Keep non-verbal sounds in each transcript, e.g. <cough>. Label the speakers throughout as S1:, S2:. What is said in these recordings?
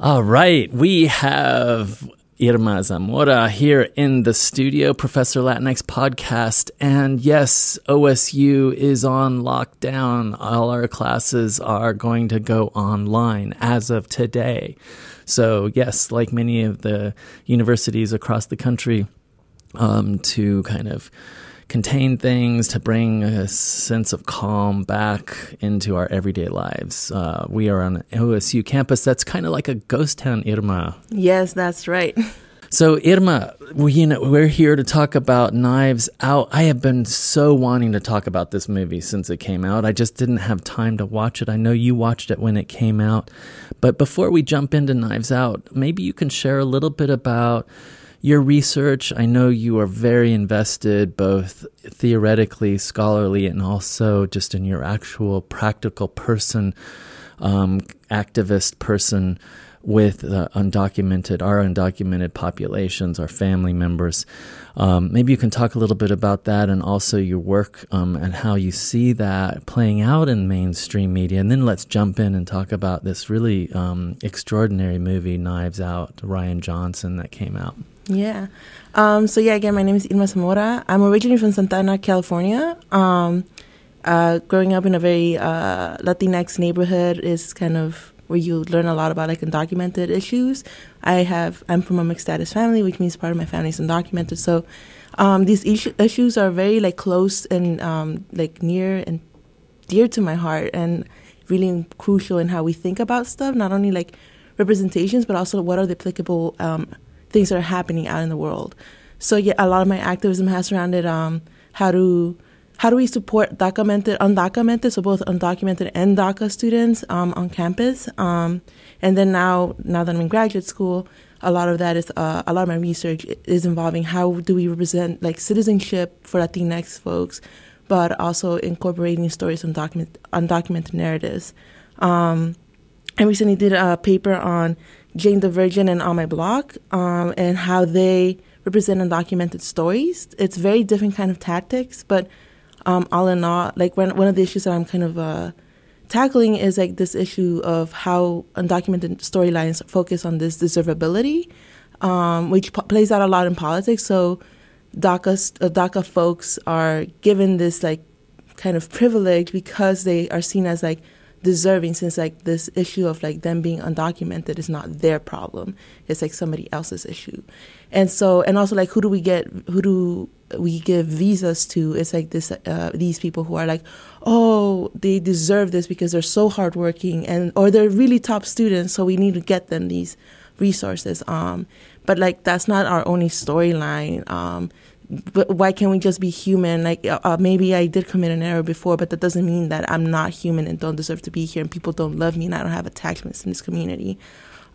S1: All right, we have Irma Zamora here in the studio, Professor Latinx podcast. And yes, OSU is on lockdown. All our classes are going to go online as of today. So, yes, like many of the universities across the country, um, to kind of contain things, to bring a sense of calm back into our everyday lives. Uh, we are on OSU campus that's kind of like a ghost town, Irma.
S2: Yes, that's right. <laughs>
S1: So Irma, we, you know, we're here to talk about Knives Out. I have been so wanting to talk about this movie since it came out. I just didn't have time to watch it. I know you watched it when it came out, but before we jump into Knives Out, maybe you can share a little bit about your research. I know you are very invested, both theoretically, scholarly, and also just in your actual practical person, um, activist person with uh, undocumented, our undocumented populations, our family members. Um, maybe you can talk a little bit about that and also your work um, and how you see that playing out in mainstream media. And then let's jump in and talk about this really um, extraordinary movie, Knives Out, Rian Johnson, that came out.
S2: Yeah. Um, so yeah, again, my name is Irma Zamora. I'm originally from Santa Ana, California. Um, uh, growing up in a very uh, Latinx neighborhood is kind of where you learn a lot about like undocumented issues. I have I'm from a mixed status family, which means part of my family is undocumented. So um, these issu- issues are very like close and um, like near and dear to my heart, and really crucial in how we think about stuff. Not only like representations, but also what are the applicable um, things that are happening out in the world. So yeah, a lot of my activism has surrounded um, how to how do we support documented, undocumented, so both undocumented and DACA students um, on campus? Um, and then now, now that I'm in graduate school, a lot of that is uh, a lot of my research is involving how do we represent like citizenship for Latinx folks, but also incorporating stories on document undocumented narratives. Um, I recently did a paper on Jane the Virgin and On My Block, um, and how they represent undocumented stories. It's very different kind of tactics, but um, all in all, like one one of the issues that I'm kind of uh, tackling is like this issue of how undocumented storylines focus on this deservability, um, which p- plays out a lot in politics. So DACA uh, DACA folks are given this like kind of privilege because they are seen as like deserving since like this issue of like them being undocumented is not their problem it's like somebody else's issue and so and also like who do we get who do we give visas to it's like this uh, these people who are like oh they deserve this because they're so hardworking and or they're really top students so we need to get them these resources um but like that's not our only storyline um but why can't we just be human? Like uh, uh, maybe I did commit an error before, but that doesn't mean that I'm not human and don't deserve to be here, and people don't love me, and I don't have attachments in this community.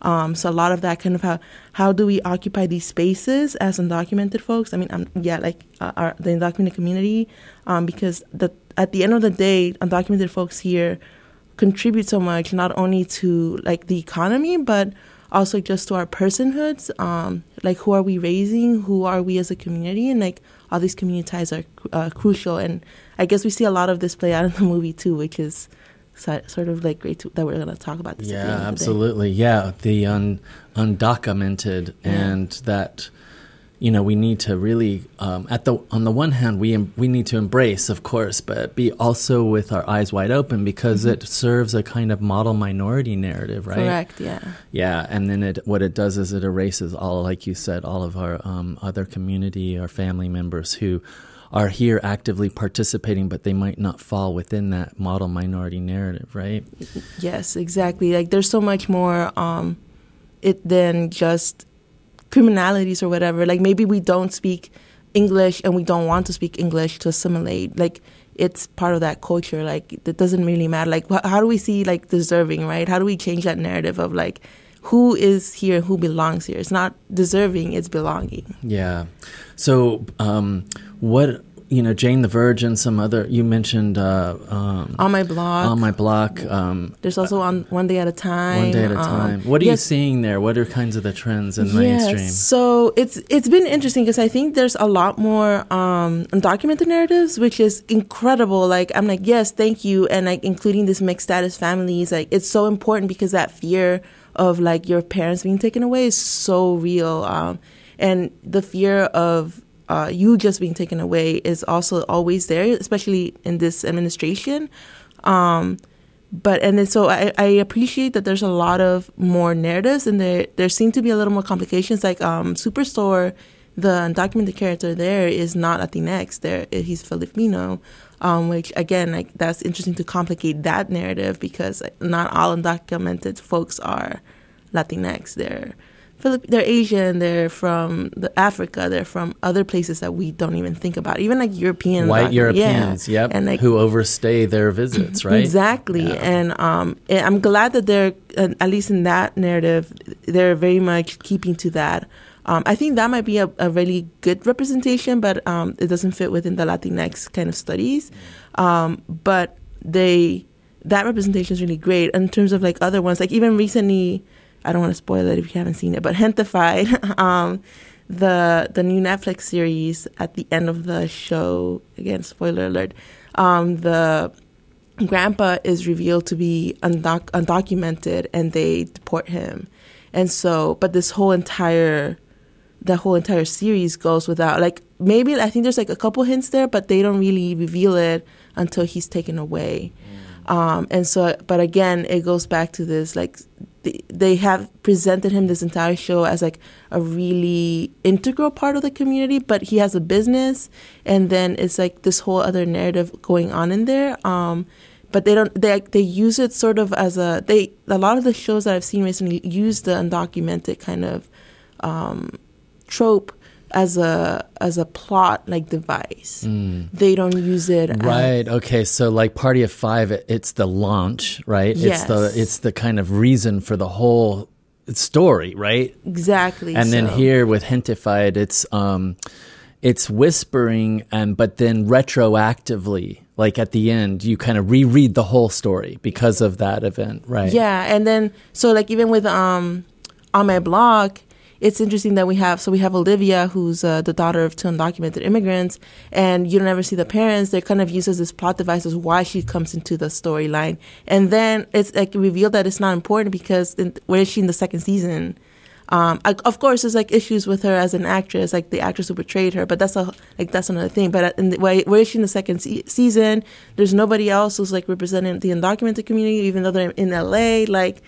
S2: Um, so a lot of that kind of how how do we occupy these spaces as undocumented folks? I mean, I'm, yeah, like uh, our, the undocumented community, um, because the, at the end of the day, undocumented folks here contribute so much, not only to like the economy, but also just to our personhoods. Um, like, who are we raising? Who are we as a community? And like, all these community ties are uh, crucial. And I guess we see a lot of this play out in the movie too, which is sort of like great to, that we're going to talk about this.
S1: Yeah, absolutely. Yeah, the un, undocumented yeah. and that you know we need to really um, at the on the one hand we we need to embrace of course but be also with our eyes wide open because mm-hmm. it serves a kind of model minority narrative right
S2: correct yeah
S1: yeah and then it what it does is it erases all like you said all of our um, other community or family members who are here actively participating but they might not fall within that model minority narrative right
S2: yes exactly like there's so much more um, it than just criminalities or whatever. Like maybe we don't speak English and we don't want to speak English to assimilate. Like it's part of that culture. Like it doesn't really matter. Like wh- how do we see like deserving, right? How do we change that narrative of like who is here, who belongs here? It's not deserving; it's belonging.
S1: Yeah. So, um, what you know, Jane the Virgin, some other. You mentioned uh, um,
S2: On My Block.
S1: On My Block. Um,
S2: There's also on One Day at a Time.
S1: One Day at a um, time. what are yes, you seeing there? What are kinds of the trends in yes, mainstream?
S2: So it's it's been interesting because I think there's a lot more um, undocumented narratives, which is incredible. Like I'm like, yes, thank you, and like including this mixed status families. Like it's so important because that fear of like your parents being taken away is so real. Um, and the fear of uh, you just being taken away is also always there, especially in this administration. Um, but and then so I, I appreciate that there's a lot of more narratives and there there seem to be a little more complications. Like um superstore the undocumented character there is not latinx. There he's filipino um, which again like that's interesting to complicate that narrative because not all undocumented folks are latinx. They're Philip, they're Asian, they're from the Africa, they're from other places that we don't even think about, even like European,
S1: white Europeans,
S2: yeah.
S1: yep, and like, who overstay their visits, right?
S2: Exactly, yeah. and um, I'm glad that they're uh, at least in that narrative, they're very much keeping to that. Um, I think that might be a, a really good representation, but um, it doesn't fit within the Latinx kind of studies. Um, but they that representation is really great in terms of like other ones, like even recently I don't want to spoil it if you haven't seen it, but Gentefied, <laughs> um, the the new Netflix series at the end of the show, again, spoiler alert, um, the grandpa is revealed to be undoc- undocumented and they deport him. And so, but this whole entire the whole entire series goes without like maybe I think there's like a couple hints there, but they don't really reveal it until he's taken away. Mm. Um, and so, but again, it goes back to this like they have presented him this entire show as like a really integral part of the community but he has a business and then it's like this whole other narrative going on in there. Um, but they don't they they use it sort of as a they a lot of the shows that I've seen recently use the undocumented kind of um, trope as a as a plot like device. Mm. They don't use it
S1: right. As, okay, so like Party of Five, it's the launch, right?
S2: Yes.
S1: It's the it's the kind of reason for the whole story, right?
S2: Exactly.
S1: And
S2: so.
S1: then here with Gentefied, it's um, it's whispering, and but then retroactively, like at the end, you kind of reread the whole story because of that event, right?
S2: Yeah, and then so like even with um On My Block it's interesting that we have so we have Olivia, who's uh, the daughter of two undocumented immigrants, and you don't ever see the parents. They're kind of used as this plot device as why she comes into the storyline, and then it's like revealed that it's not important because in, where is she in the second season? Um, I, of course, there's like issues with her as an actress, like the actress who portrayed her, but that's a like that's another thing. But in the, where, is she in the second se- season? There's nobody else who's like representing the undocumented community, even though they're in LA. Like,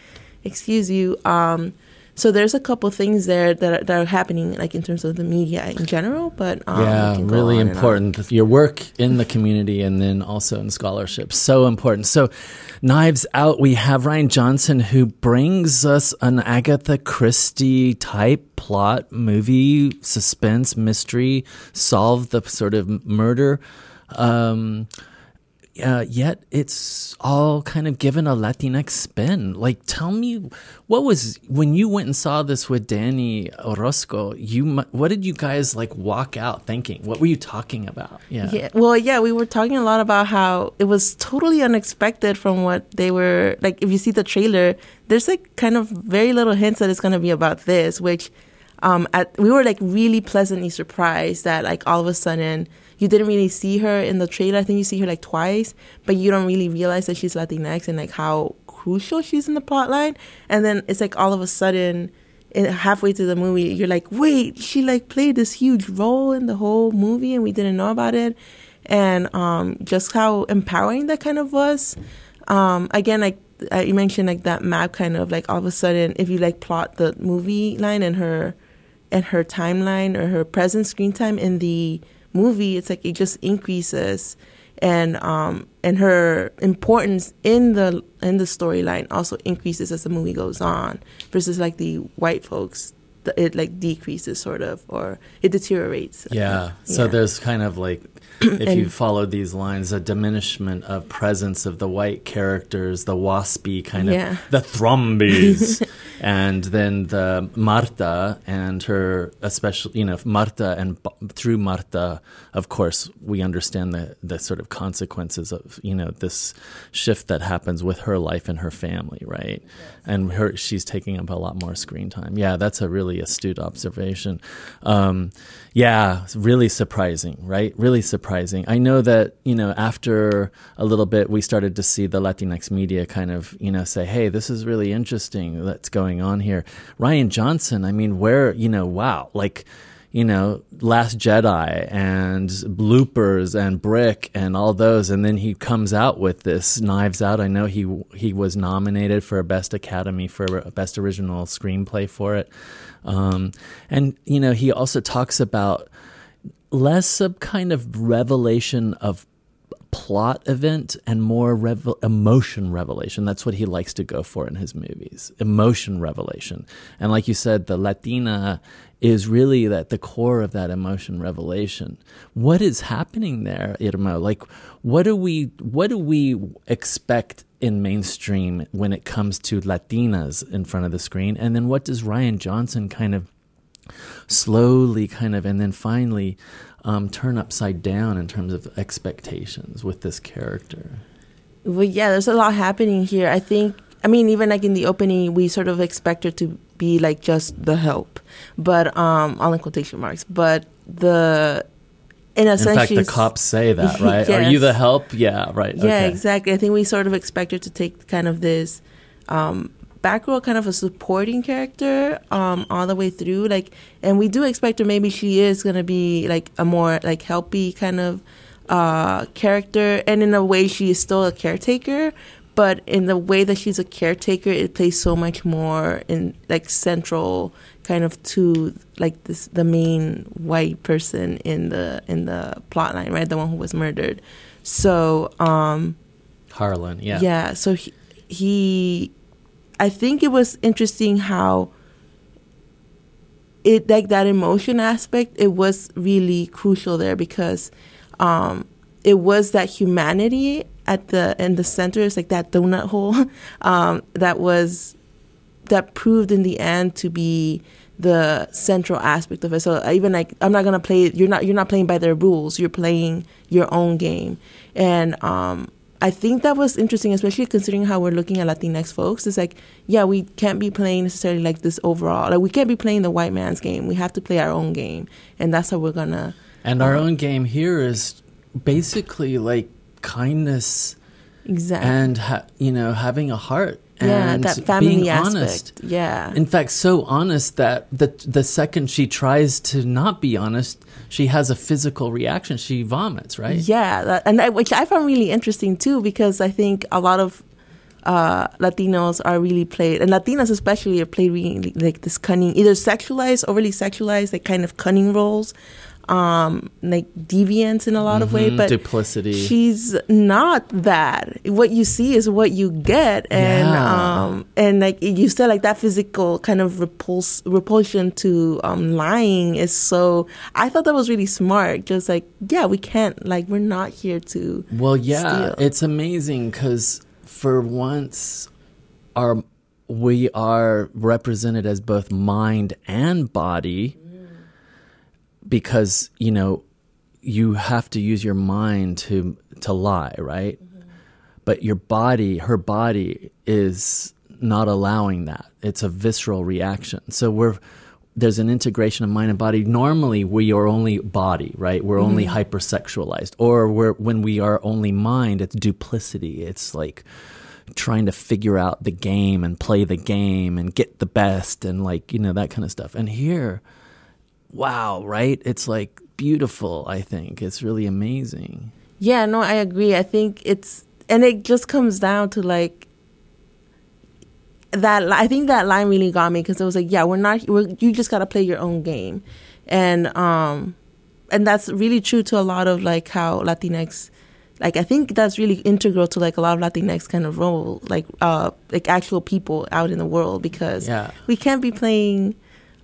S2: excuse you. Um, so there's a couple things there that are, that are happening, like in terms of the media in general. But um,
S1: yeah, really important. Your work in the community and then also in scholarship, so important. So, Knives Out, we have Rian Johnson who brings us an Agatha Christie type plot movie, suspense, mystery, solve the sort of murder. Um, uh, yet it's all kind of given a Latinx spin. Like, tell me, what was when you went and saw this with Danny Orozco? You, what did you guys like walk out thinking? What were you talking about?
S2: Yeah. yeah. Well, yeah, we were talking a lot about how it was totally unexpected from what they were like. If you see the trailer, there's like kind of very little hints that it's going to be about this, which um, at, we were like really pleasantly surprised that like all of a sudden you didn't really see her in the trailer. I think you see her like twice, but you don't really realize that she's Latinx and like how crucial she's in the plot line. And then it's like all of a sudden, halfway through the movie, you're like, wait, she like played this huge role in the whole movie and we didn't know about it. And um, just how empowering that kind of was. Um, again, like uh, you mentioned, like that map kind of like all of a sudden, if you like plot the movie line and her and her timeline or her present screen time in the movie, it's like it just increases, and um, and her importance in the in the storyline also increases as the movie goes on, versus like the white folks, it like decreases sort of or it deteriorates.
S1: Yeah. So there's kind of like <clears throat> if you followed these lines, a diminishment of presence of the white characters, the waspy kind of the Thrombeys, <laughs> and then the Marta and her, especially you know Marta and through Marta, of course, we understand the the sort of consequences of you know this shift that happens with her life and her family, right? Yes. And her she's taking up a lot more screen time. Yeah, that's a really astute observation. Um, yeah, really surprising, right? Really surprising. I know that, you know, after a little bit, we started to see the Latinx media kind of, you know, say, hey, this is really interesting. Let's go going on here. Rian Johnson, I mean, where you know, wow, like you know, Last Jedi and bloopers and Brick and all those, and then he comes out with this Knives Out. I know he he was nominated for a Best Academy for a Best Original Screenplay for it, um, and you know he also talks about less of kind of revelation of plot event and more revel- emotion revelation. That's what he likes to go for in his movies emotion revelation. And like you said, the Latina is really at the core of that emotion revelation. What is happening there, Irma? Like, what do we what do we expect in mainstream when it comes to Latinas in front of the screen? And then what does Rian Johnson kind of slowly kind of and then finally um, turn upside down in terms of expectations with this character?
S2: Well, yeah, there's a lot happening here. I think, I mean, even like in the opening, we sort of expect her to be like just the help, but um, all in quotation marks. But the in a
S1: sense, in fact, the cops say that, <laughs> right? yes. Are you the help? Yeah, right.
S2: Yeah, okay. exactly. I think we sort of expect her to take kind of this um, Batgirl kind of a supporting character um, all the way through. Like, and we do expect her. Maybe she is gonna be like a more like helpy kind of uh, character, and in a way, she is still a caretaker. But in the way that she's a caretaker, it plays so much more in like central kind of to like this the main white person in the in the plot line, right? The one who was murdered. So um
S1: Harlan, yeah.
S2: Yeah, so he, he I think it was interesting how it like that emotion aspect it was really crucial there because um, it was that humanity at the in the center it's like that donut hole <laughs> um, that was that proved in the end to be the central aspect of it. So even like i'm not gonna play you're not you're not playing by their rules you're playing your own game. And um, I think that was interesting, especially considering how we're looking at Latinx folks. It's like, yeah, we can't be playing necessarily like this overall. Like we can't be playing the white man's game. We have to play our own game, and that's how we're gonna.
S1: And our um, own game here is basically like kindness,
S2: exactly,
S1: and ha- you know having a heart
S2: yeah, that family being aspect. honest. Yeah.
S1: In fact, so honest that the the second she tries to not be honest, she has a physical reaction. She vomits, right?
S2: Yeah, that, and I, which I found really interesting too, because I think a lot of uh, Latinos are really played, and Latinas especially are played really like this cunning, either sexualized, overly sexualized, like kind of cunning roles, um, like deviance in a lot mm-hmm, of ways, but
S1: duplicity.
S2: She's not that. What you see is what you get, and yeah. um, and like you said, like that physical kind of repulse repulsion to um lying is so. I thought that was really smart. Just like yeah, we can't like we're not here to.
S1: Well, yeah,
S2: steal.
S1: it's amazing because for once, our we are represented as both mind and body because you know you have to use your mind to to lie, right? Mm-hmm. But your body, her body, is not allowing that. It's a visceral reaction. So we're there's an integration of mind and body. Normally, we are only body, right? We're mm-hmm. only hypersexualized, or we're when we are only mind, it's duplicity. It's like trying to figure out the game and play the game and get the best and like you know that kind of stuff. And here, wow, right? It's like beautiful, I think. It's really amazing.
S2: Yeah, no, I agree. I think it's and it just comes down to like that I think that line really got me because it was like, yeah, we're not we're, you just got to play your own game. And um and that's really true to a lot of like how Latinx like I think that's really integral to like a lot of Latinx kind of role, like uh like actual people out in the world because
S1: yeah.
S2: we can't be playing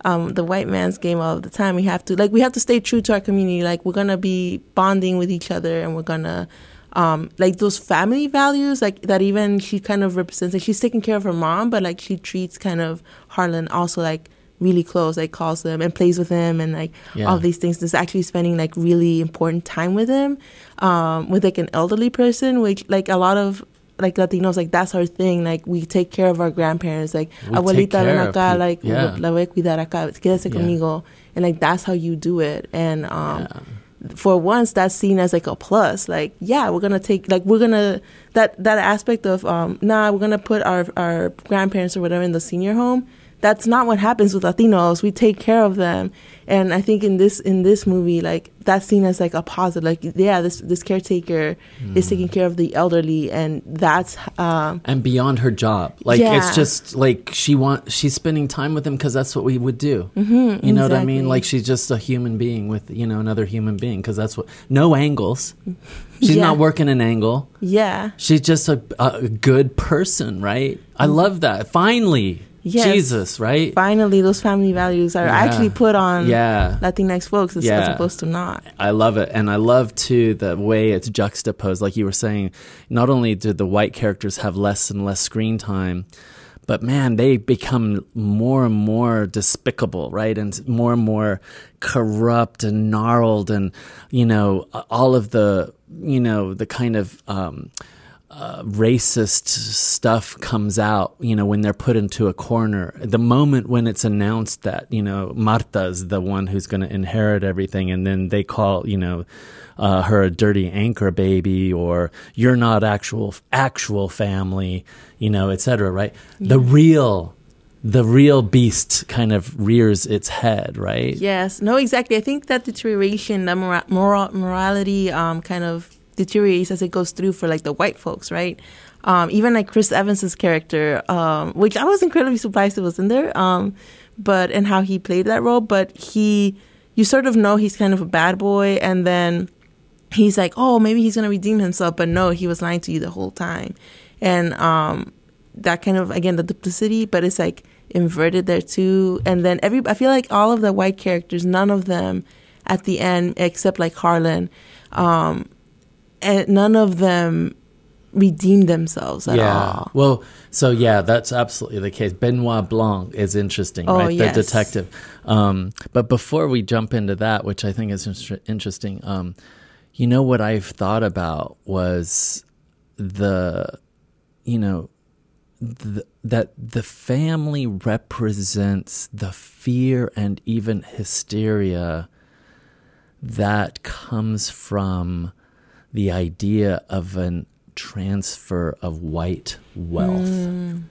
S2: um, the white man's game all the time. We have to like we have to stay true to our community. Like we're gonna be bonding with each other, and we're gonna um, like those family values, like that. Even she kind of represents. Like she's taking care of her mom, but like she treats kind of Harlan also like really close. Like calls them and plays with him, and like yeah. all these things. Just actually spending like really important time with him, um, with like an elderly person, which like a lot of like Latinos, like that's our thing. Like we take care of our grandparents. Like
S1: we abuelita ven acá,
S2: like yeah. la voy a cuidar acá, quédese yeah. conmigo, and like that's how you do it. And um, yeah. for once that's seen as like a plus like yeah we're gonna take like we're gonna that that aspect of um nah we're gonna put our our grandparents or whatever in the senior home that's not what happens with latinos we take care of them and i think in this in this movie like that's seen as like a positive like yeah this this caretaker mm. is taking care of the elderly and that's um
S1: and beyond her job like yeah. it's just like she want she's spending time with him because that's what we would do
S2: mm-hmm,
S1: you know
S2: exactly.
S1: what i mean like she's just a human being with you know another human being because that's what no angles she's yeah. not working an angle
S2: yeah
S1: she's just a, a good person right i love that finally Yes. Jesus, right?
S2: Finally, those family values are yeah. actually put on
S1: yeah.
S2: Latinx folks as, yeah. as opposed to not.
S1: I love it. And I love, too, the way it's juxtaposed. Like you were saying, not only do the white characters have less and less screen time, but man, they become more and more despicable, right? And more and more corrupt and gnarled, and, you know, all of the, you know, the kind of, um, uh, racist stuff comes out, you know, when they're put into a corner. The moment when it's announced that, you know, Marta's the one who's going to inherit everything, and then they call, you know, uh, her a dirty anchor baby, or you're not actual actual family, you know, etc. Right? Yeah. The real the real beast kind of rears its head, right?
S2: Yes. No, exactly. I think that deterioration, that mora- moral morality, um, kind of deteriorates as it goes through for like the white folks, right? Um, even like Chris Evans's character, um, which I was incredibly surprised it was in there, um, but and how he played that role. But he, you sort of know he's kind of a bad boy, and then he's like, oh, maybe he's gonna redeem himself, but no, he was lying to you the whole time, and um, that kind of again the duplicity, but it's like inverted there too. And then every, I feel like all of the white characters, none of them at the end, except like Harlan, um, and none of them redeem themselves at
S1: yeah.
S2: all.
S1: Well, so yeah, that's absolutely the case. Benoit Blanc is interesting, oh, right? Yes. The detective. Um, but before we jump into that, which I think is interesting, um, you know what I've thought about was the, you know, the, that the family represents the fear and even hysteria that comes from the idea of a transfer of white wealth. Mm.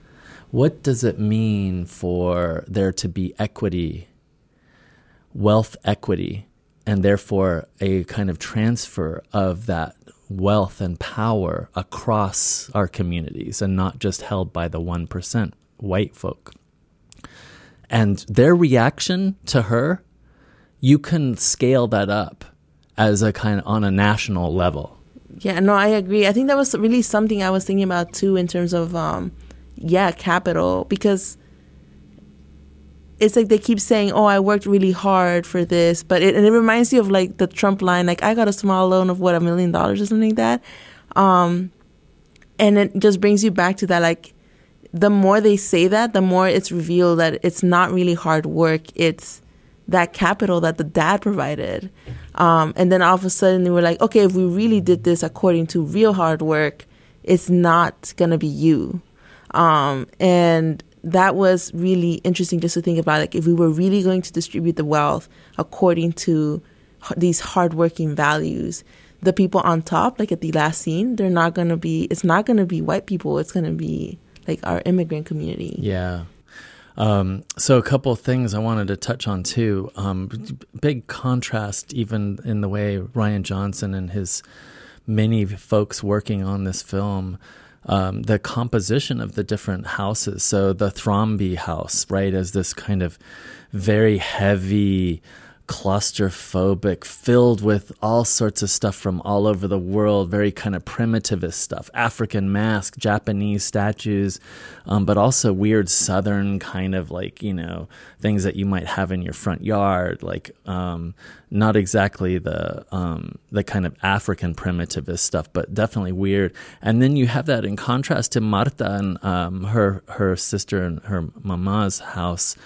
S1: What does it mean for there to be equity, wealth equity, and therefore a kind of transfer of that wealth and power across our communities and not just held by the 1% white folk? And their reaction to her, you can scale that up as a kind of on a national level.
S2: Yeah, no, I agree. I think that was really something I was thinking about too in terms of um yeah, capital because it's like they keep saying, "Oh, I worked really hard for this," but it and it reminds you of like the Trump line, like I got a small loan of what a million dollars or something like that, um, and it just brings you back to that. Like, the more they say that, the more it's revealed that it's not really hard work; it's that capital that the dad provided. Um, and then all of a sudden they were like, okay, if we really did this according to real hard work, it's not going to be you. Um, and that was really interesting just to think about like if we were really going to distribute the wealth according to these hardworking values the people on top like at the last scene they're not going to be it's not going to be white people it's going to be like our immigrant community
S1: yeah um, so a couple things I wanted to touch on too. Um, big contrast, even in the way Rian Johnson and his many folks working on this film. Um, the composition of the different houses. So the Thrombey house, right, is this kind of very heavy claustrophobic, filled with all sorts of stuff from all over the world, very kind of primitivist stuff, African mask, Japanese statues, um, but also weird Southern kind of like, you know, things that you might have in your front yard, like um, not exactly the um, the kind of African primitivist stuff, but definitely weird. And then you have that in contrast to Marta and um, her her sister and her mama's house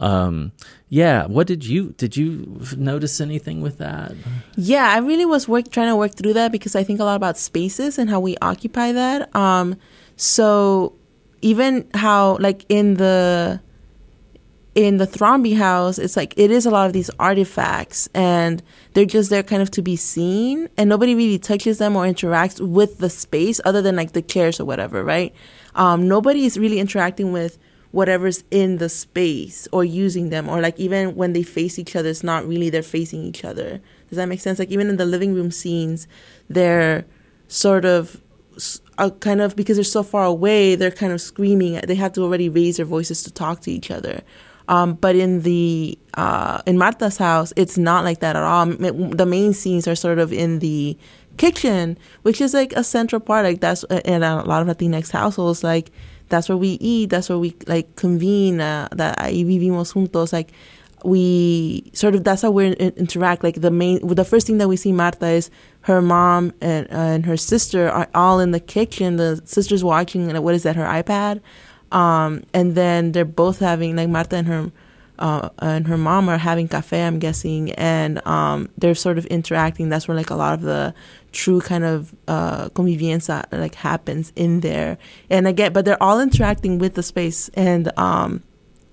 S1: um, yeah, what did you did you notice anything with that?
S2: Yeah, I really was work trying to work through that because I think a lot about spaces and how we occupy that. Um, so even how like in the in the Thrombey house, it's like it is a lot of these artifacts and they're just there kind of to be seen and nobody really touches them or interacts with the space other than like the chairs or whatever, right? Um, nobody is really interacting with whatever's in the space or using them or like even when they face each other, it's not really they're facing each other. Does that make sense? Like even in the living room scenes, they're sort of uh, kind of because they're so far away, they're kind of screaming. They have to already raise their voices to talk to each other. Um, but in the uh, in Marta's house, it's not like that at all. The main scenes are sort of in the kitchen, which is like a central part. Like that's in a lot of Latinx households. Like that's where we eat. That's where we like convene. Uh, that ahí vivimos juntos. Like we sort of that's how we interact. Like the main, the first thing that we see Marta is her mom and uh, and her sister are all in the kitchen. The sister's watching what is that? Her iPad um, and then they're both having like Marta and her uh, and her mom are having cafe, I'm guessing, and um, they're sort of interacting. That's where like a lot of the true kind of uh, convivencia like happens in there. And again, but they're all interacting with the space and um,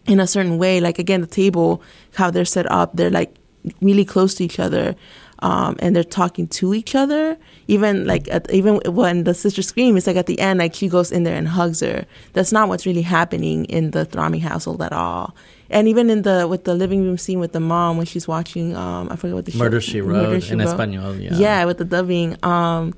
S2: in a certain way. Like again, the table, how they're set up, they're like really close to each other um, and they're talking to each other. Even like at, even when the sister screams, it's like at the end, like she goes in there and hugs her. That's not what's really happening in the Thrombey household at all. And even in the with the living room scene with the mom when she's watching, um, I forget what the
S1: Murder
S2: show,
S1: She Wrote Murder she in wrote. Espanol, yeah,
S2: yeah, with the dubbing. Um,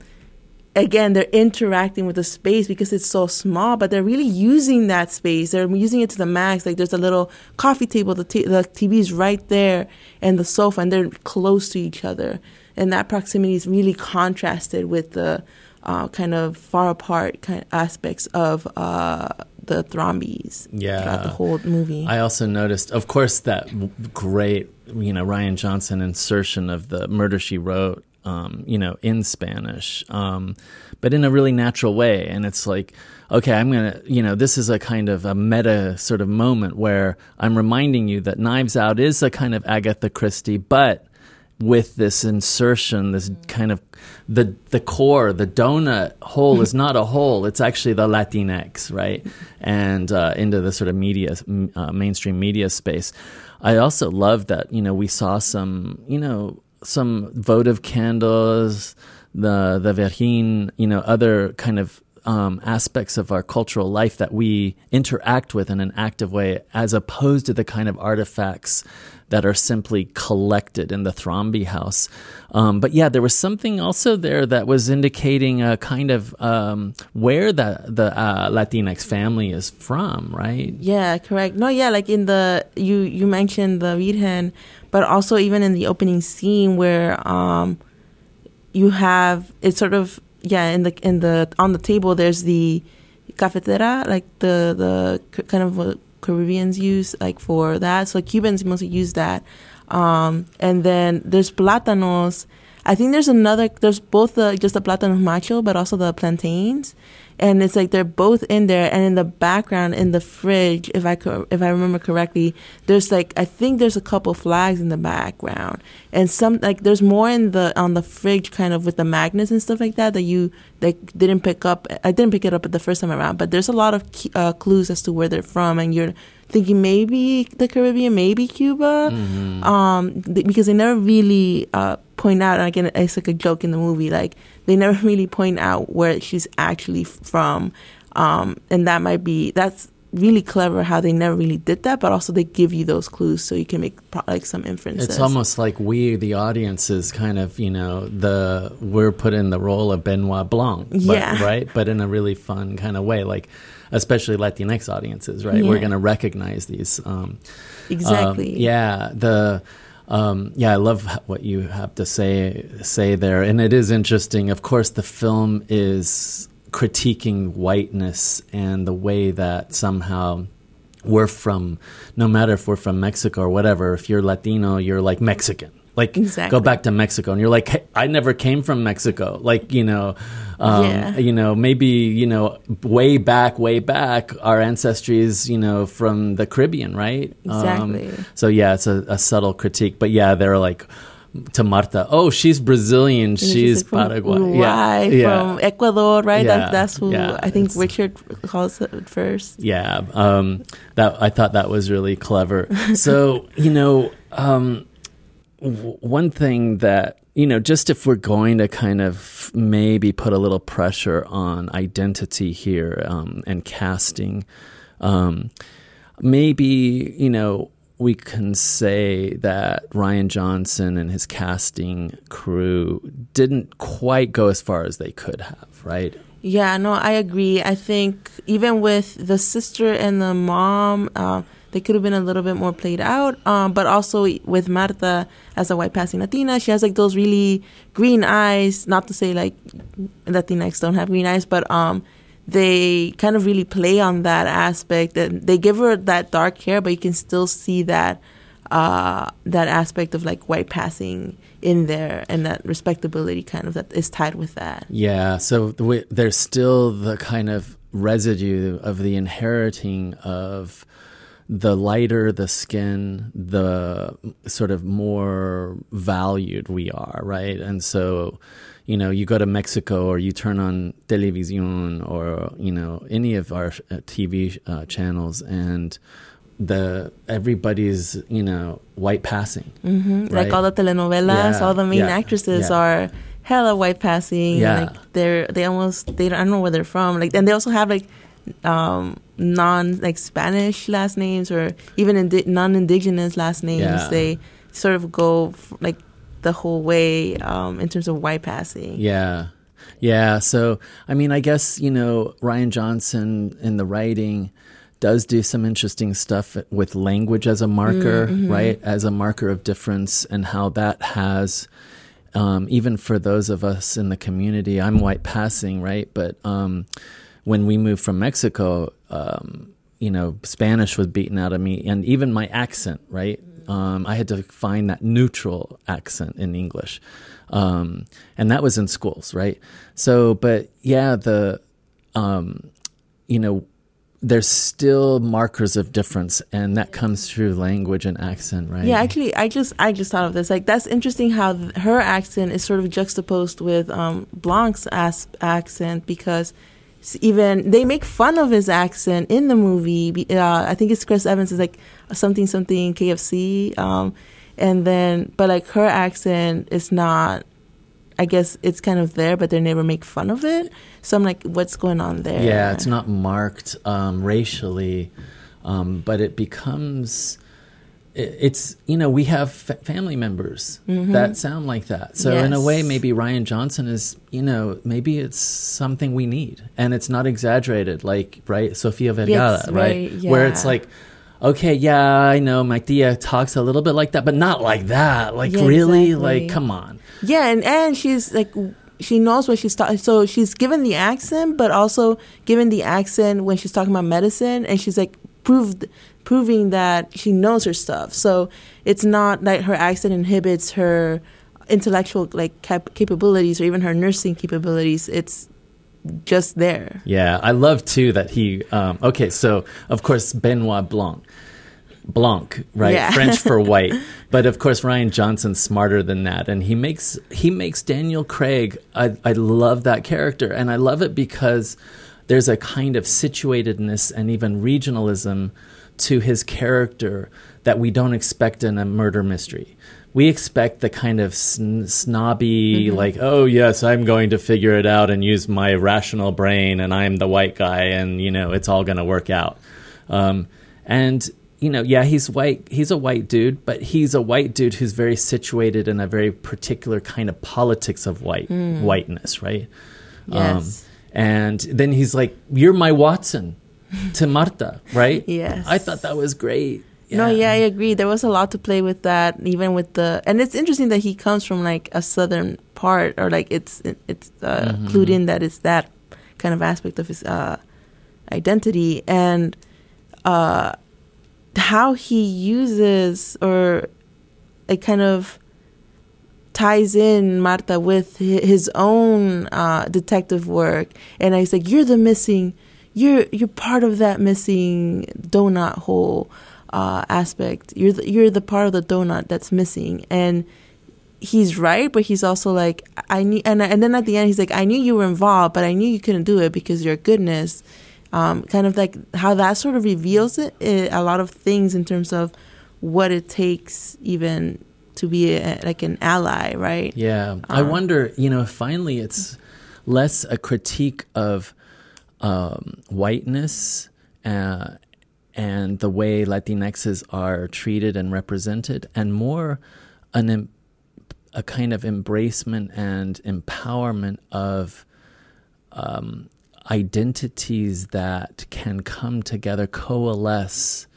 S2: again they're interacting with the space because it's so small but they're really using that space they're using it to the max like there's a little coffee table the, t- the tv is right there and the sofa and they're close to each other and that proximity is really contrasted with the uh, kind of far apart kind of aspects of uh, the Thrombeys
S1: yeah
S2: throughout the whole movie
S1: i also noticed of course that great you know Rian Johnson insertion of the murder she wrote um, you know, in Spanish, um, but in a really natural way. And it's like, okay, I'm gonna, you know, this is a kind of a meta sort of moment where I'm reminding you that Knives Out is a kind of Agatha Christie, but with this insertion, this kind of the the core, the donut hole is <laughs> not a hole; it's actually the Latinx, right? And uh, into the sort of media, uh, mainstream media space. I also love that you know we saw some you know some votive candles, the the Virgin, you know, other kind of um, aspects of our cultural life that we interact with in an active way, as opposed to the kind of artifacts that are simply collected in the Thrombey house. Um, but yeah, there was something also there that was indicating a kind of um, where the the uh, Latinx family is from, right?
S2: Yeah, correct. No, yeah, like in the you you mentioned the Virgen, but also even in the opening scene where um, you have it's sort of yeah in the in the on the table there's the cafetera like the the kind of Caribbeans use like for that. So Cubans mostly use that. Um, and then there's plátanos. I think there's another. There's both the just the plátanos macho, but also the plantains and it's like they're both in there and in the background in the fridge if i if i remember correctly there's like i think there's a couple flags in the background and some like there's more in the on the fridge kind of with the magnets and stuff like that that you like didn't pick up i didn't pick it up at the first time around but there's a lot of uh, clues as to where they're from and you're thinking maybe the caribbean maybe cuba mm-hmm. um, th- because they never really uh, point out and again it's like a joke in the movie like they never <laughs> really point out where she's actually from um, and that might be that's really clever how they never really did that but also they give you those clues so you can make like some inferences.
S1: It's almost like we the audience is kind of you know the we're put in the role of benoit blanc but,
S2: yeah.
S1: right? But in a really fun kind of way like especially latinx audiences right yeah. we're going to recognize these um,
S2: exactly
S1: um, yeah the um, yeah, I love what you have to say say there, and it is interesting. Of course, the film is critiquing whiteness and the way that somehow we're from, no matter if we're from Mexico or whatever. If you're Latino, you're like Mexican. Like
S2: exactly.
S1: go back to Mexico, and you're like, hey, I never came from Mexico. Like you know, um,
S2: yeah.
S1: you know, maybe you know, way back, way back, our ancestry is you know from the Caribbean, right?
S2: Exactly.
S1: Um, so yeah, it's a, a, subtle critique, but yeah, they're like to Marta, oh, she's Brazilian,
S2: And
S1: she's
S2: like
S1: Paraguay,
S2: Uruguay,
S1: yeah,
S2: from Ecuador, right?
S1: Yeah,
S2: That, that's who
S1: yeah,
S2: I think Richard calls it first.
S1: yeah. Um, that I thought that was really clever. So you know, um, w- one thing that you know, just if we're going to kind of maybe put a little pressure on identity here um, and casting, um, maybe you know we can say that Rian Johnson and his casting crew didn't quite go as far as they could have, right?
S2: Yeah, no, I agree. I think even with the sister and the mom, uh, they could have been a little bit more played out. Um, but also with Marta as a white passing Latina, she has like those really green eyes. Not to say like Latinx don't have green eyes, but um, they kind of really play on that aspect. And they give her that dark hair, but you can still see that uh, that aspect of like white passing in there and that respectability kind of that is tied with that.
S1: Yeah, so the way, there's still the kind of residue of the inheriting of the lighter the skin, the sort of more valued we are, right? And so, you know, you go to Mexico or you turn on Television or, you know, any of our uh, TV uh, channels and the everybody's, you know, white passing.
S2: hmm
S1: Right.
S2: Like all the telenovelas,
S1: Yeah,
S2: all the main
S1: yeah,
S2: actresses
S1: yeah.
S2: are hella white passing.
S1: Yeah.
S2: Like they're they almost they don't, I don't know where they're from. Like and they also have like um non like Spanish last names or even indi- non-indigenous last names.
S1: Yeah.
S2: They sort of go f- like the whole way um in terms of white passing.
S1: Yeah. Yeah. So, I mean, I guess, you know, Rian Johnson in the writing does do some interesting stuff with language as a marker, right? As a marker of difference and how that has, um, even for those of us in the community, I'm white passing, right? But um, when we moved from Mexico, um, you know, Spanish was beaten out of me, and even my accent, right? Um, I had to find that neutral accent in English, um, and that was in schools, right? So, but yeah, the, um, you know, there's still markers of difference, and that comes through language and accent, right?
S2: Yeah, actually, I just I just thought of this. Like that's interesting how th- her accent is sort of juxtaposed with um, Blanc's as- accent because even they make fun of his accent in the movie. Uh, I think it's Chris Evans is like something something KFC, um, and then but like her accent is not. I guess it's kind of there, but they never make fun of it. So I'm like, what's going on there?
S1: Yeah, it's not marked um, racially, um, but it becomes. It- It's you know we have fa- family members mm-hmm. that sound like that, so in a way maybe Rian Johnson is you know maybe it's something we need, and it's not exaggerated like right Sofia Vergara
S2: Yes,
S1: right,
S2: right,
S1: where it's like okay yeah I know my tia talks a little bit like that, but not like that. Like
S2: Yeah,
S1: really?
S2: Exactly.
S1: like come on.
S2: Yeah, and and she's like she knows what she's talking. So she's given the accent, but also given the accent when she's talking about medicine, and she's like proved proving that she knows her stuff. So it's not like her accent inhibits her intellectual like cap- capabilities or even her nursing capabilities. It's just there.
S1: Yeah, I love too that he. Um, okay, so of course Benoit Blanc, Blanc, right?
S2: Yeah.
S1: French for <laughs> white. But of course Rian Johnson's smarter than that, and he makes he makes Daniel Craig. I I love that character, and I love it because there's a kind of situatedness and even regionalism to his character that we don't expect in a murder mystery. We expect the kind of sn- snobby, mm-hmm. like, oh yes, I'm going to figure it out and use my rational brain, and I'm the white guy, and you know it's all going to work out. Um, and you know, yeah, he's white. He's a white dude, but he's a white dude who's very situated in a very particular kind of politics of white mm. whiteness, right?
S2: Yes.
S1: Um, and then he's like, "You're my Watson," to Marta, right?
S2: Yes.
S1: I thought that was great.
S2: No, yeah, I agree. There was a lot to play with that, even with the, and it's interesting that he comes from like a southern part, or like it's it's uh,
S1: Mm-hmm.
S2: clued in that it's that kind of aspect of his uh, identity, and uh, how he uses or it kind of ties in Marta with his own uh, detective work, and he's like, "You're the missing, you're you're part of that missing donut hole uh, aspect. You're the, you're the part of the donut that's missing." And he's right, but he's also like I knew, and and then at the end he's like I knew you were involved, but I knew you couldn't do it because your goodness. Um, kind of like how that sort of reveals it, it, a lot of things in terms of what it takes even to be a, like an ally, right?
S1: Yeah, I
S2: Um,
S1: wonder. You know, finally, it's less a critique of um, whiteness uh, and the way Latinxes are treated and represented, and more an a kind of embracement and empowerment of um, identities that can come together, coalesce,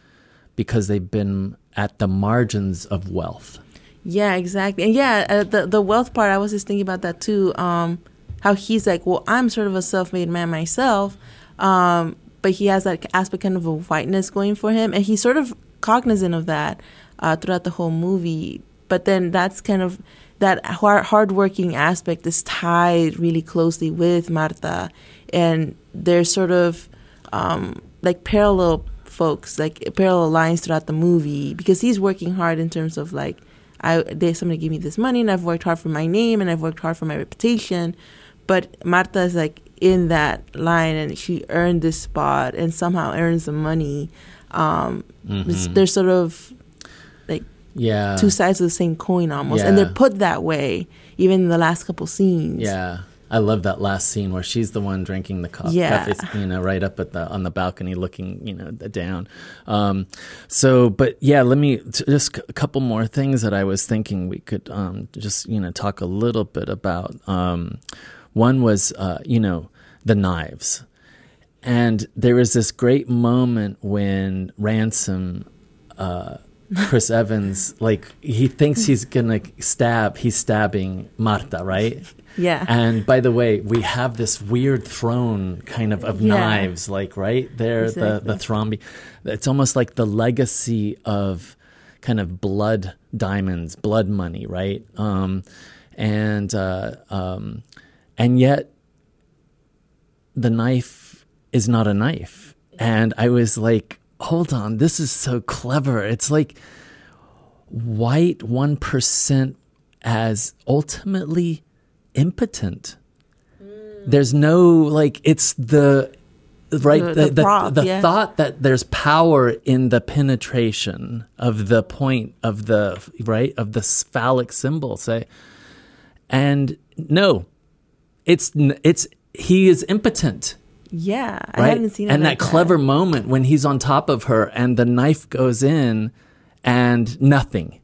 S1: because they've been at the margins of wealth.
S2: Yeah, exactly. And yeah, uh, the the wealth part, I was just thinking about that too. Um, how he's like, well, I'm sort of a self-made man myself, um, but he has that aspect kind of a whiteness going for him, and he's sort of cognizant of that uh, throughout the whole movie. But then that's kind of that hard hardworking aspect is tied really closely with Marta, and there's sort of um, like parallel folks, like parallel lines throughout the movie because he's working hard in terms of like I they somebody gave me this money and I've worked hard for my name and I've worked hard for my reputation, but Marta is like in that line and she earned this spot and somehow earns the money. Um,
S1: Mhm.
S2: They're sort of like
S1: Yeah.
S2: two sides of the same coin almost, and they're put that way even in the last couple scenes.
S1: Yeah. I love that last scene where she's the one drinking the coffee,
S2: Yeah.
S1: coffee, you know, right up at the on the balcony, looking, you know, down. Um, so, but yeah, let me t- just a couple more things that I was thinking we could um, just you know talk a little bit about. Um, one was, uh, you know, the knives, and there was this great moment when Ransom. Uh, Chris <laughs> Evans, like he thinks he's gonna stab, he's stabbing Marta, right?
S2: Yeah.
S1: And by the way, we have this weird throne kind of of
S2: Yeah.
S1: knives, like right there, the the Thrombey. It's almost like the legacy of kind of blood diamonds, blood money, right? Um, and uh, um, and yet the knife is not a knife. And I was like, hold on, this is so clever. It's like white 1% as ultimately impotent. Mm. There's no like it's the right
S2: The-
S1: the
S2: the
S1: the,
S2: prop,
S1: the
S2: yeah.
S1: thought that there's power in the penetration of the point of the right of the phallic symbol say and no it's it's he is impotent.
S2: Yeah, I haven't seen it
S1: and
S2: like
S1: that. clever moment when he's on top of her and the knife goes in and nothing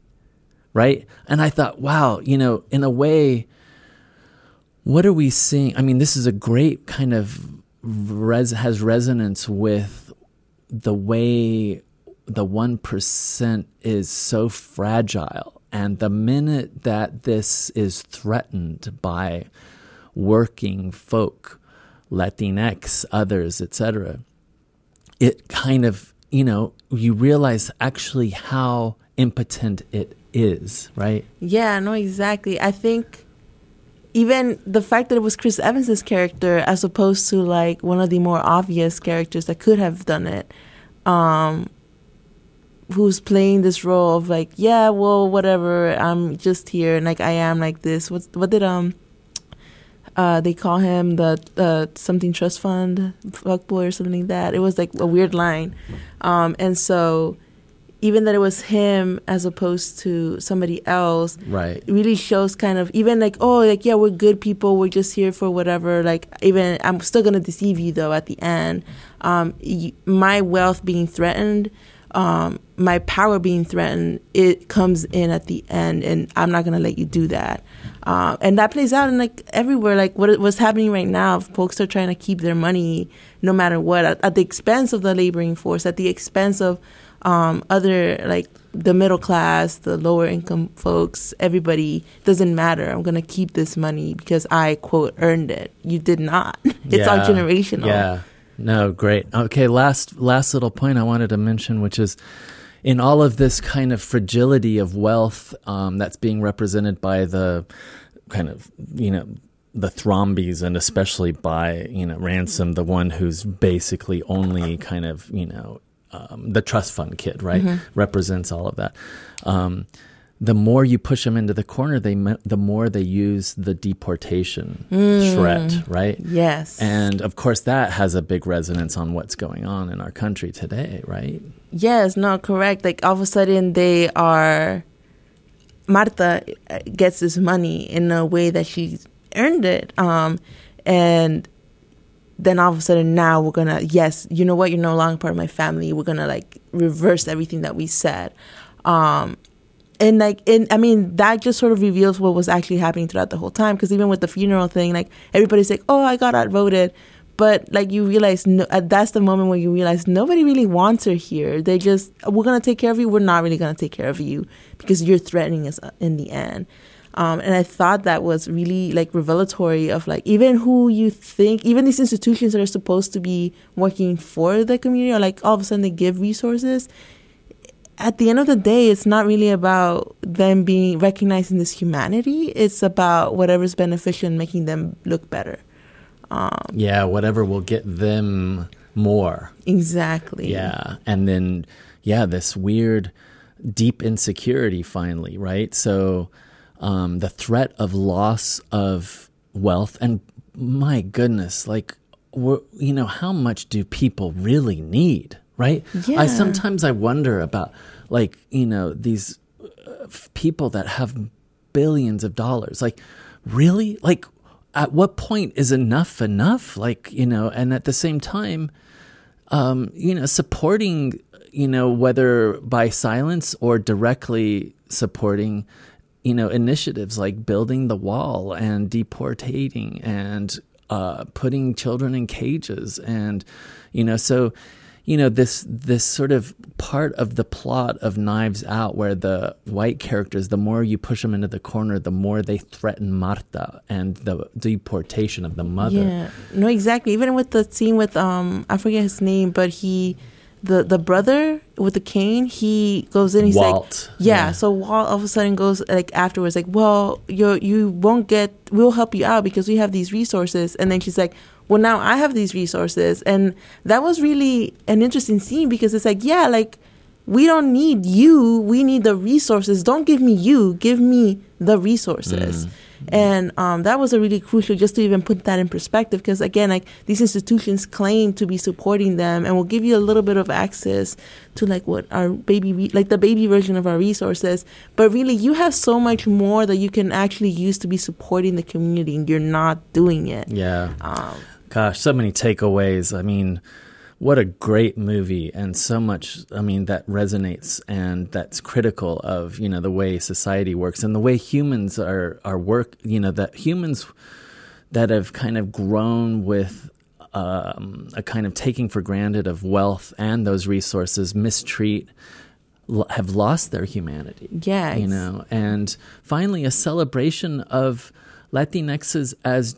S1: right? And i thought wow you know in a way what are we seeing? I mean this is a great kind of res- has resonance with the way the 1% is so fragile. And the minute that this is threatened by working folk latinx others etc it kind of you know you realize actually how impotent it is right
S2: Yeah, no, exactly. I think even the fact that it was Chris Evans's character as opposed to like one of the more obvious characters that could have done it, um, who's playing this role of like, yeah, well, whatever, I'm just here and like I am like this. What's what did um uh they call him the uh something trust fund fuckboy or something like that. It was like a weird line, um, and so even that it was him as opposed to somebody else
S1: right.
S2: really shows kind of even like oh like yeah we're good people. We're just here for whatever. Like even i'm still gonna deceive you though at the end. Um y- my wealth being threatened um my power being threatened it comes in at the end and i'm not gonna let you do that uh, and that plays out in like everywhere like what what's happening right now folks are trying to keep their money no matter what at, at the expense of the laboring force at the expense of um, other like the middle class, the lower income folks, everybody doesn't matter. I'm gonna keep this money because I quote earned it. You did not. <laughs> it's all generational.
S1: Yeah. No, great. Okay, last last little point I wanted to mention, which is in all of this kind of fragility of wealth um, that's being represented by the kind of you know the Thrombeys and especially by you know ransom the one who's basically only kind of you know um, the trust fund kid right represents all of that um, the more you push them into the corner, they the more they use the deportation
S2: Mm.
S1: threat, right?
S2: Yes.
S1: And of course, that has a big resonance on what's going on in our country today, right?
S2: Yes, no, correct. Like all of a sudden they are Marta uh, gets this money in a way that she's earned it. Um and then all of a sudden now we're gonna yes, you know what, you're no longer part of my family. We're gonna like reverse everything that we said. Um and like and I mean that just sort of reveals what was actually happening throughout the whole time. Because even with the funeral thing like everybody's like oh I got outvoted. But like you realize no, uh, that's the moment where you realize nobody really wants her here. They just we're gonna take care of you. We're not really gonna take care of you because you're threatening us uh, in the end. Um, and I thought that was really like revelatory of like even who you think even these institutions that are supposed to be working for the community or like all of a sudden they give resources at the end of the day, it's not really about them being recognizing this humanity. It's about whatever's beneficial and making them look better. Um,
S1: Yeah, whatever will get them more.
S2: exactly.
S1: Yeah. And then, yeah, this weird, deep insecurity finally, right? So, um, the threat of loss of wealth, and my goodness, like, you know, how much do people really need, right?
S2: Yeah.
S1: I sometimes I wonder about, like, you know, these uh, people that have billions of dollars. Like, really? Like, at what point is enough enough? Like, you know, and at the same time, um, you know, supporting, you know, whether by silence or directly supporting, you know, initiatives like building the wall and deportating and uh, putting children in cages and, you know, so, you know, this this sort of part of the plot of Knives Out, where the white characters, the more you push them into the corner, the more they threaten Marta and the deportation of the mother.
S2: Yeah. No, exactly. Even with the scene with um, I forget his name, but he, the the brother with the cane, he goes in. He's
S1: Walt.
S2: like, yeah,
S1: Yeah.
S2: So Walt all of a sudden goes like afterwards, like, well, you you won't get. We'll help you out because we have these resources. And then she's like, well, now I have these resources, and that was really an interesting scene because it's like, yeah, like. We don't need you. We need the resources. Don't give me you. Give me the resources. And um, that was a really crucial just to even put that in perspective because again, like these institutions claim to be supporting them and will give you a little bit of access to like what our baby, re- like the baby version of our resources. But really, you have so much more that you can actually use to be supporting the community, and you're not doing it.
S1: Yeah.
S2: Um,
S1: Gosh, so many takeaways. I mean, what a great movie and so much I mean that resonates and that's critical of, you know, the way society works and the way humans are are work, you know, that humans that have kind of grown with um, a kind of taking for granted of wealth and those resources mistreat lo- have lost their humanity
S2: yeah,
S1: you know and finally a celebration of latinxes as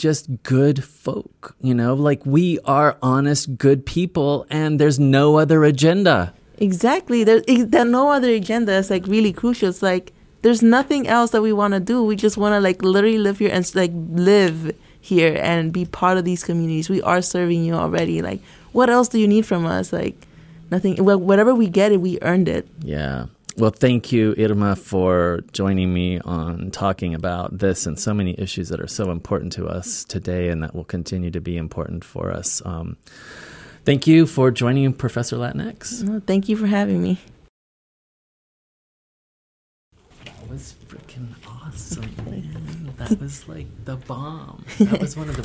S1: just good folk you know like we are honest good people and there's no other agenda
S2: Exactly. There's there no other agenda. It's like really crucial. It's like there's nothing else that we want to do. We just want to like literally live here and like live here and be part of these communities. We are serving you already. Like, what else do you need from us? Like, nothing. Well, whatever we get, it we earned it.
S1: yeah well thank you irma for joining me on talking about this and so many issues that are so important to us today and that will continue to be important for us um, thank you for joining professor latinx
S2: Well, thank you for having me.
S1: That was freaking awesome, man. <laughs> That was like the bomb. That was one of the